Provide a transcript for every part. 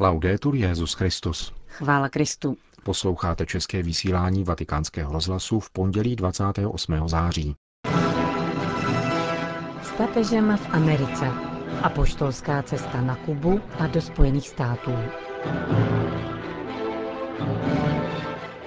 Laudetur Jezus Christus. Chvála Kristu. Posloucháte české vysílání Vatikánského rozhlasu v pondělí 28. září. S papežem v Americe. Apoštolská cesta na Kubu a do Spojených států.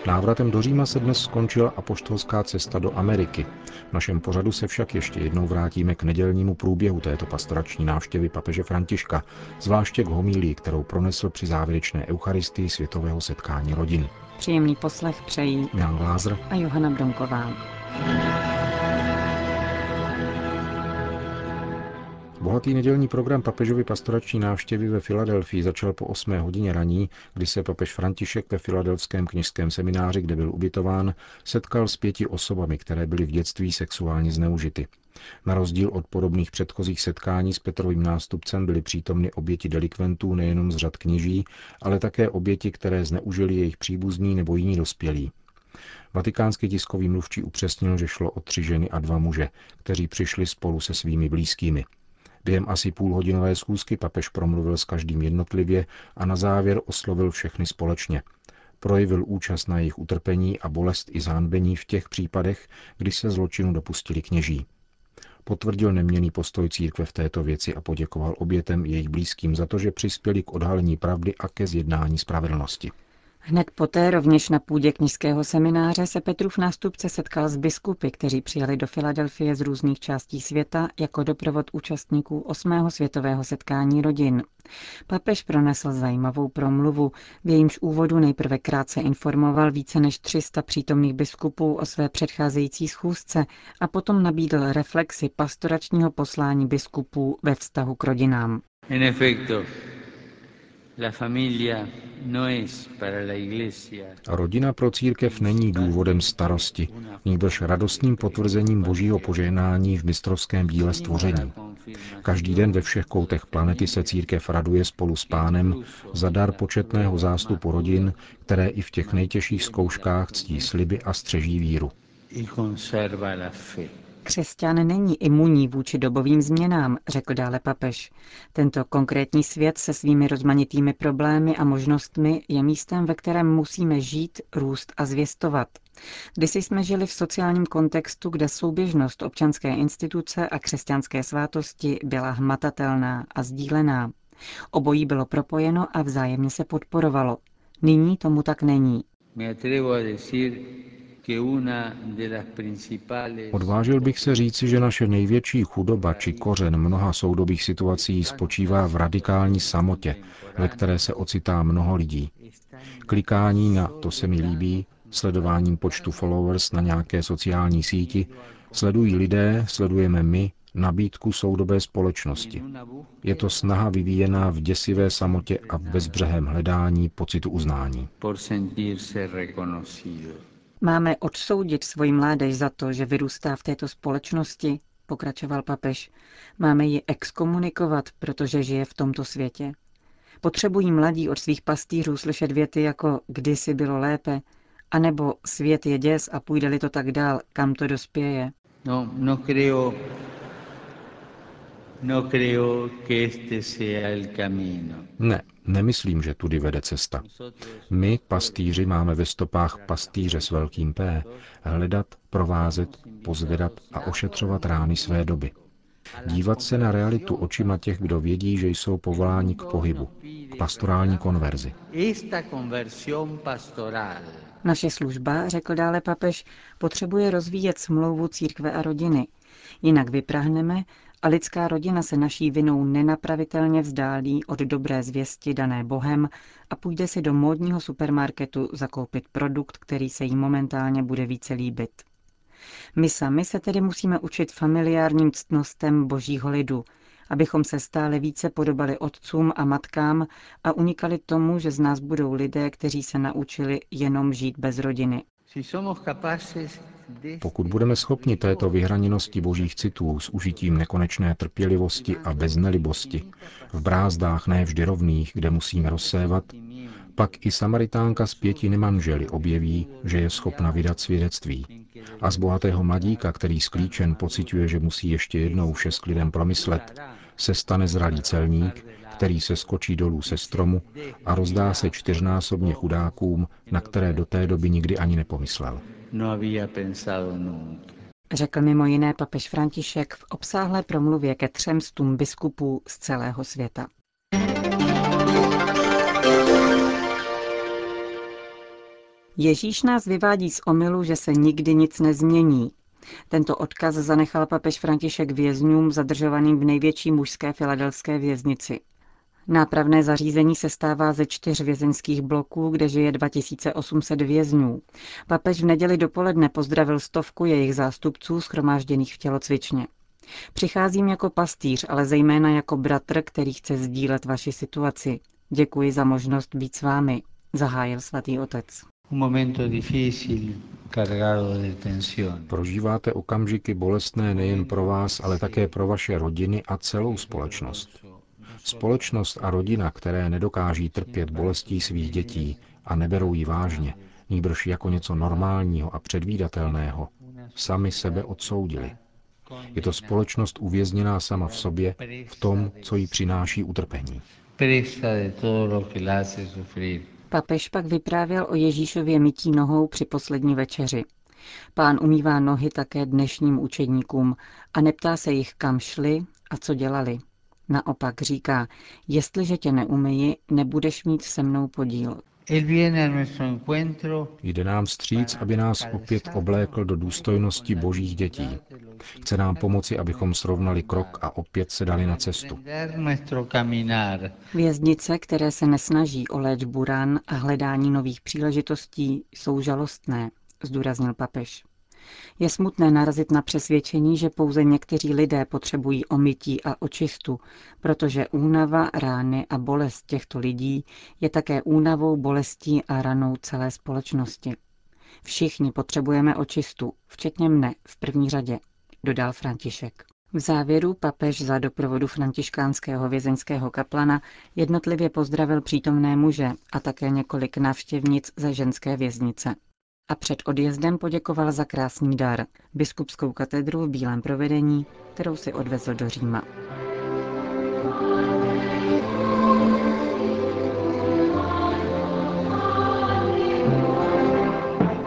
Návratem do Říma se dnes skončila apoštolská cesta do Ameriky. V našem pořadu se však ještě jednou vrátíme k nedělnímu průběhu této pastorační návštěvy papeže Františka, zvláště k homílii, kterou pronesl při závěrečné eucharistii světového setkání rodin. Příjemný poslech přejí Jan Glázer a Johana Bronková. Bohatý nedělní program papežovy pastorační návštěvy ve Filadelfii začal po 8 hodině raní, kdy se papež František ve filadelském kněžském semináři, kde byl ubytován, setkal s pěti osobami, které byly v dětství sexuálně zneužity. Na rozdíl od podobných předchozích setkání s Petrovým nástupcem byly přítomny oběti delikventů nejenom z řad kněží, ale také oběti, které zneužili jejich příbuzní nebo jiní dospělí. Vatikánský tiskový mluvčí upřesnil, že šlo o tři ženy a dva muže, kteří přišli spolu se svými blízkými. Během asi půlhodinové schůzky papež promluvil s každým jednotlivě a na závěr oslovil všechny společně. Projevil účast na jejich utrpení a bolest i zánbení v těch případech, kdy se zločinu dopustili kněží. Potvrdil neměný postoj církve v této věci a poděkoval obětem jejich blízkým za to, že přispěli k odhalení pravdy a ke zjednání spravedlnosti. Hned poté rovněž na půdě knižského semináře se Petrův nástupce setkal s biskupy, kteří přijeli do Filadelfie z různých částí světa jako doprovod účastníků osmého světového setkání rodin. Papež pronesl zajímavou promluvu, v jejímž úvodu nejprve krátce informoval více než 300 přítomných biskupů o své předcházející schůzce a potom nabídl reflexi pastoračního poslání biskupů ve vztahu k rodinám. Rodina pro církev není důvodem starosti, nýbrž radostným potvrzením božího požehnání v mistrovském díle stvoření. Každý den ve všech koutech planety se církev raduje spolu s pánem za dar početného zástupu rodin, které i v těch nejtěžších zkouškách ctí sliby a střeží víru. Křesťan není imunní vůči dobovým změnám, řekl dále papež. Tento konkrétní svět se svými rozmanitými problémy a možnostmi je místem, ve kterém musíme žít, růst a zvěstovat. Kdysi jsme žili v sociálním kontextu, kde souběžnost občanské instituce a křesťanské svátosti byla hmatatelná a sdílená. Obojí bylo propojeno a vzájemně se podporovalo. Nyní tomu tak není. Odvážil bych se říci, že naše největší chudoba či kořen mnoha soudobých situací spočívá v radikální samotě, ve které se ocitá mnoho lidí. Klikání na to se mi líbí, sledováním počtu followers na nějaké sociální síti, sledují lidé, sledujeme my, nabídku soudobé společnosti. Je to snaha vyvíjená v děsivé samotě a v bezbřehém hledání pocitu uznání. Máme odsoudit svoji mládež za to, že vyrůstá v této společnosti, pokračoval papež. Máme ji exkomunikovat, protože žije v tomto světě. Potřebují mladí od svých pastýřů slyšet věty jako kdysi bylo lépe, anebo svět je děs a půjde-li to tak dál, kam to dospěje. No, no creo, no creo que este sea el camino. Ne, Nemyslím, že tudy vede cesta. My, pastýři, máme ve stopách pastýře s velkým P hledat, provázet, pozvedat a ošetřovat rány své doby. Dívat se na realitu očima těch, kdo vědí, že jsou povoláni k pohybu, k pastorální konverzi. Naše služba, řekl dále papež, potřebuje rozvíjet smlouvu církve a rodiny. Jinak vyprahneme a lidská rodina se naší vinou nenapravitelně vzdálí od dobré zvěsti dané Bohem a půjde si do módního supermarketu zakoupit produkt, který se jí momentálně bude více líbit. My sami se tedy musíme učit familiárním ctnostem božího lidu, abychom se stále více podobali otcům a matkám a unikali tomu, že z nás budou lidé, kteří se naučili jenom žít bez rodiny. Pokud budeme schopni této vyhraněnosti božích citů s užitím nekonečné trpělivosti a beznelibosti, v brázdách ne vždy rovných, kde musíme rozsévat, pak i Samaritánka z pěti nemanželi objeví, že je schopna vydat svědectví. A z bohatého mladíka, který sklíčen pociťuje, že musí ještě jednou vše s klidem promyslet, se stane zralý celník, který se skočí dolů se stromu a rozdá se čtyřnásobně chudákům, na které do té doby nikdy ani nepomyslel. No. Řekl mimo jiné papež František v obsáhlé promluvě ke třem stům biskupů z celého světa. Ježíš nás vyvádí z omylu, že se nikdy nic nezmění. Tento odkaz zanechal papež František vězňům zadržovaným v největší mužské filadelské věznici. Nápravné zařízení se stává ze čtyř vězeňských bloků, kde žije 2800 vězňů. Papež v neděli dopoledne pozdravil stovku jejich zástupců schromážděných v tělocvičně. Přicházím jako pastýř, ale zejména jako bratr, který chce sdílet vaši situaci. Děkuji za možnost být s vámi, zahájil svatý otec. Prožíváte okamžiky bolestné nejen pro vás, ale také pro vaše rodiny a celou společnost. Společnost a rodina, které nedokáží trpět bolestí svých dětí a neberou ji vážně, nýbrž jako něco normálního a předvídatelného, sami sebe odsoudili. Je to společnost uvězněná sama v sobě, v tom, co jí přináší utrpení. Presa de todo lo que la hace sufrir. Papež pak vyprávěl o Ježíšově mytí nohou při poslední večeři. Pán umývá nohy také dnešním učedníkům a neptá se jich, kam šli a co dělali. Naopak říká, jestliže tě neumyji, nebudeš mít se mnou podíl. Él viene a nuestro encuentro Jde nám vstříc, aby nás opět oblékl do důstojnosti božích dětí. Chce nám pomoci, abychom srovnali krok a opět se dali na cestu. Věznice, které se nesnaží o léčbu ran a hledání nových příležitostí, jsou žalostné, zdůraznil papež. Je smutné narazit na přesvědčení, že pouze někteří lidé potřebují omytí a očistu, protože únava, rány a bolest těchto lidí je také únavou, bolestí a ranou celé společnosti. Všichni potřebujeme očistu, včetně mne v první řadě, dodal František. V závěru papež za doprovodu františkánského vězeňského kaplana jednotlivě pozdravil přítomné muže a také několik návštěvnic ze ženské věznice. A před odjezdem poděkoval za krásný dar, biskupskou katedru v bílém provedení, kterou si odvezl do Říma.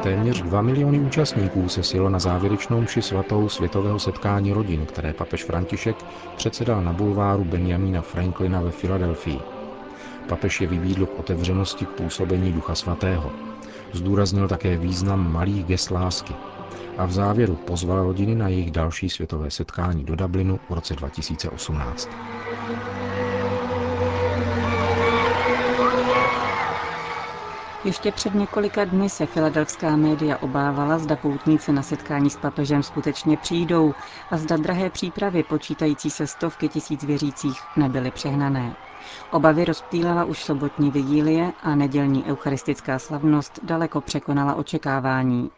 Téměř 2 miliony účastníků se sjelo na závěrečnou mši svatou světového setkání rodin, které papež František předsedal na bulváru Benjamina Franklina ve Filadelfii. Papež je vybídl k otevřenosti k působení Ducha Svatého. Zdůraznil také význam malých gest lásky a v závěru pozval rodiny na jejich další světové setkání do Dublinu v roce 2018. Ještě před několika dny se filadelfská média obávala, zda poutníci na setkání s papežem skutečně přijdou a zda drahé přípravy počítající se stovky tisíc věřících nebyly přehnané. Obavy rozptýlila už sobotní vigílie a nedělní eucharistická slavnost daleko překonala očekávání.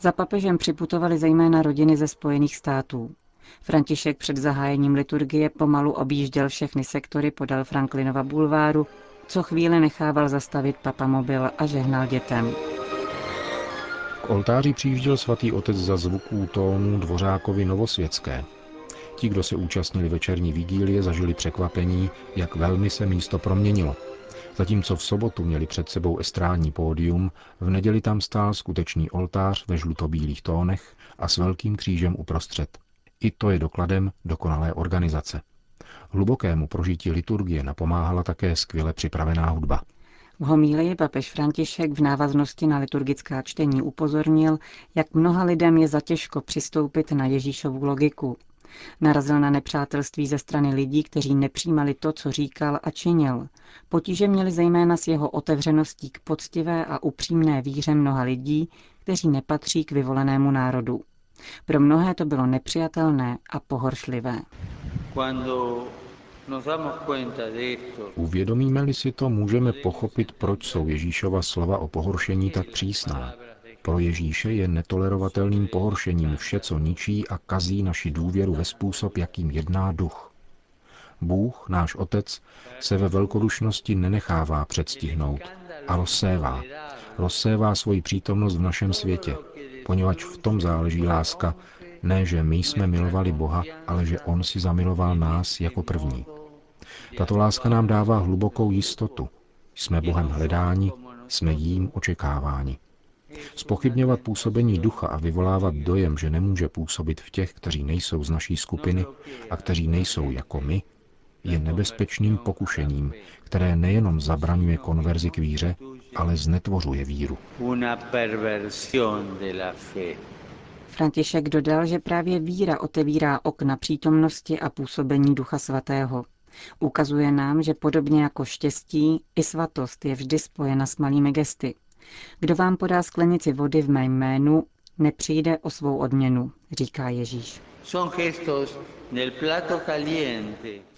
Za papežem připutovali zejména rodiny ze Spojených států. František před zahájením liturgie pomalu objížděl všechny sektory podél Franklinova bulváru, co chvíli nechával zastavit papamobil a žehnal dětem. K oltáři přijížděl svatý otec za zvuků tónů Dvořákovi Novosvětské. Ti, kdo se účastnili večerní vigílie, zažili překvapení, jak velmi se místo proměnilo. Zatímco v sobotu měli před sebou estrádní pódium, v neděli tam stál skutečný oltář ve žlutobílých tónech a s velkým křížem uprostřed. I to je dokladem dokonalé organizace. Hlubokému prožití liturgie napomáhala také skvěle připravená hudba. V homílii papež František v návaznosti na liturgická čtení upozornil, jak mnoha lidem je zatěžko přistoupit na Ježíšovu logiku. Narazil na nepřátelství ze strany lidí, kteří nepřijímali to, co říkal a činil. Potíže měli zejména s jeho otevřeností k poctivé a upřímné víře mnoha lidí, kteří nepatří k vyvolenému národu. Pro mnohé to bylo nepřijatelné a pohoršlivé. Uvědomíme-li si to, můžeme pochopit, proč jsou Ježíšova slova o pohoršení tak přísná. Pro Ježíše je netolerovatelným pohoršením vše, co ničí a kazí naši důvěru ve způsob, jakým jedná duch. Bůh, náš Otec, se ve velkodušnosti nenechává předstihnout a rozsévá. Rozsévá svoji přítomnost v našem světě, poněvadž v tom záleží láska, Ne, že my jsme milovali Boha, ale že On si zamiloval nás jako první. Tato láska nám dává hlubokou jistotu. Jsme Bohem hledáni, jsme jím očekáváni. Spochybňovat působení ducha a vyvolávat dojem, že nemůže působit v těch, kteří nejsou z naší skupiny a kteří nejsou jako my, je nebezpečným pokušením, které nejenom zabraňuje konverzi k víře, ale znetvořuje víru. František dodal, že právě víra otevírá okna přítomnosti a působení Ducha Svatého. Ukazuje nám, že podobně jako štěstí, i svatost je vždy spojena s malými gesty. Kdo vám podá sklenici vody v mém jménu, nepřijde o svou odměnu, říká Ježíš.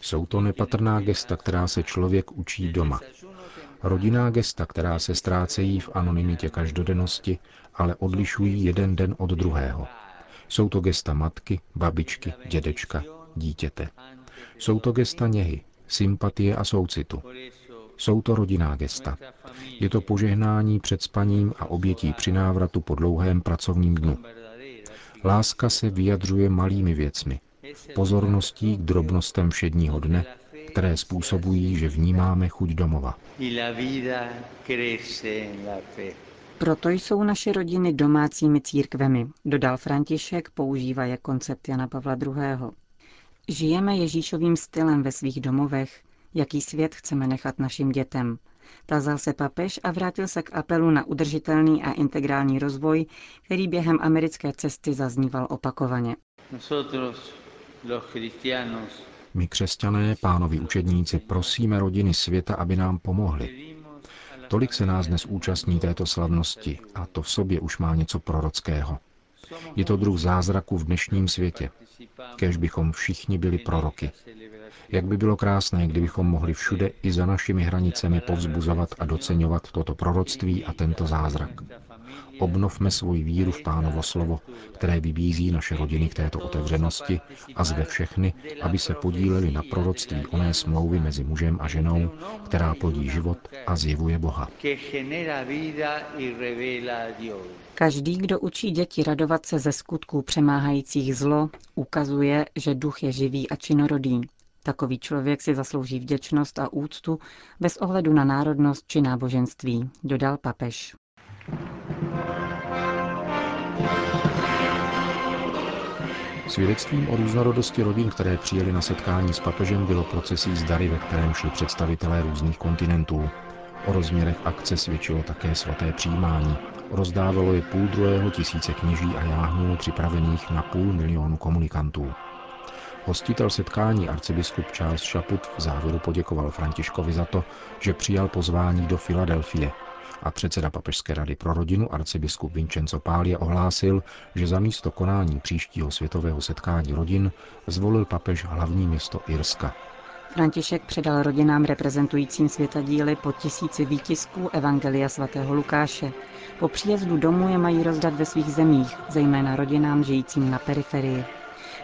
Jsou to nepatrná gesta, která se člověk učí doma. Rodinná gesta, která se ztrácejí v anonymitě každodennosti, ale odlišují jeden den od druhého. Jsou to gesta matky, babičky, dědečka, dítěte. Jsou to gesta něhy, sympatie a soucitu. Jsou to rodinná gesta. Je to požehnání před spaním a obětí při návratu po dlouhém pracovním dnu. Láska se vyjadřuje malými věcmi, pozorností k drobnostem všedního dne, které způsobují, že vnímáme chuť domova. Proto jsou naše rodiny domácími církvemi, dodal František, používaje koncept Jana Pavla II. Žijeme Ježíšovým stylem ve svých domovech, jaký svět chceme nechat našim dětem. Tazal se papež a vrátil se k apelu na udržitelný a integrální rozvoj, který během americké cesty zazníval opakovaně. My křesťané, pánovi učedníci, prosíme rodiny světa, aby nám pomohli. Tolik se nás dnes účastní této slavnosti a to v sobě už má něco prorockého. Je to druh zázraku v dnešním světě. Kež bychom všichni byli proroky. Jak by bylo krásné, kdybychom mohli všude i za našimi hranicemi povzbuzovat a doceňovat toto proroctví a tento zázrak. Obnovme svoji víru v pánovo slovo, které vybízí naše rodiny k této otevřenosti a zve všechny, aby se podíleli na proroctví oné smlouvy mezi mužem a ženou, která plodí život a zjevuje Boha. Každý, kdo učí děti radovat se ze skutků přemáhajících zlo, ukazuje, že duch je živý a činorodý. Takový člověk si zaslouží vděčnost a úctu bez ohledu na národnost či náboženství, dodal papež. Svědectvím o různorodosti rodin, které přijeli na setkání s papežem, bylo procesí z dary, ve kterém šli představitelé různých kontinentů. O rozměrech akce svědčilo také svaté přijímání. Rozdávalo je půl druhého tisíce kněží a jáhnů připravených na půl milionu komunikantů. Hostitel setkání arcibiskup Charles Chaput v závěru poděkoval Františkovi za to, že přijal pozvání do Filadelfie, a předseda Papežské rady pro rodinu arcibiskup Vincenzo Pália ohlásil, že za místo konání příštího světového setkání rodin zvolil papež hlavní město Irska. František předal rodinám reprezentujícím světadíly po tisíci výtisků Evangelia svatého Lukáše. Po příjezdu domů je mají rozdat ve svých zemích, zejména rodinám žijícím na periferii.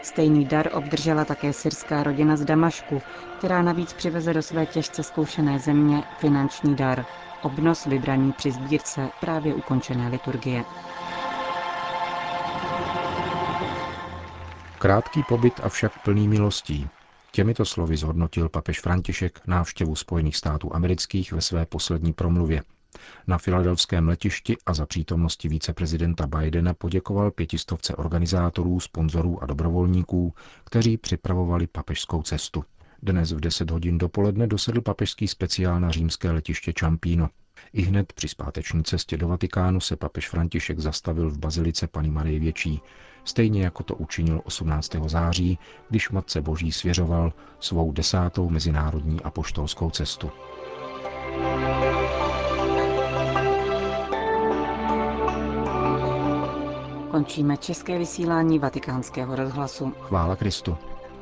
Stejný dar obdržela také syrská rodina z Damašku, která navíc přiveze do své těžce zkoušené země finanční dar, obnos vybraný při sbírce právě ukončené liturgie. Krátký pobyt avšak plný milostí. Těmito slovy zhodnotil papež František návštěvu Spojených států amerických ve své poslední promluvě. Na filadelfském letišti a za přítomnosti víceprezidenta Bidena poděkoval pětistovce organizátorů, sponzorů a dobrovolníků, kteří připravovali papežskou cestu. Dnes v 10 hodin dopoledne dosedl papežský speciál na římské letiště Čampíno. I hned při zpáteční cestě do Vatikánu se papež František zastavil v bazilice Pany Marie Větší, stejně jako to učinil 18. září, když Matce Boží svěřoval svou desátou mezinárodní apoštolskou cestu. Končíme české vysílání vatikánského rozhlasu. Chvála Kristu.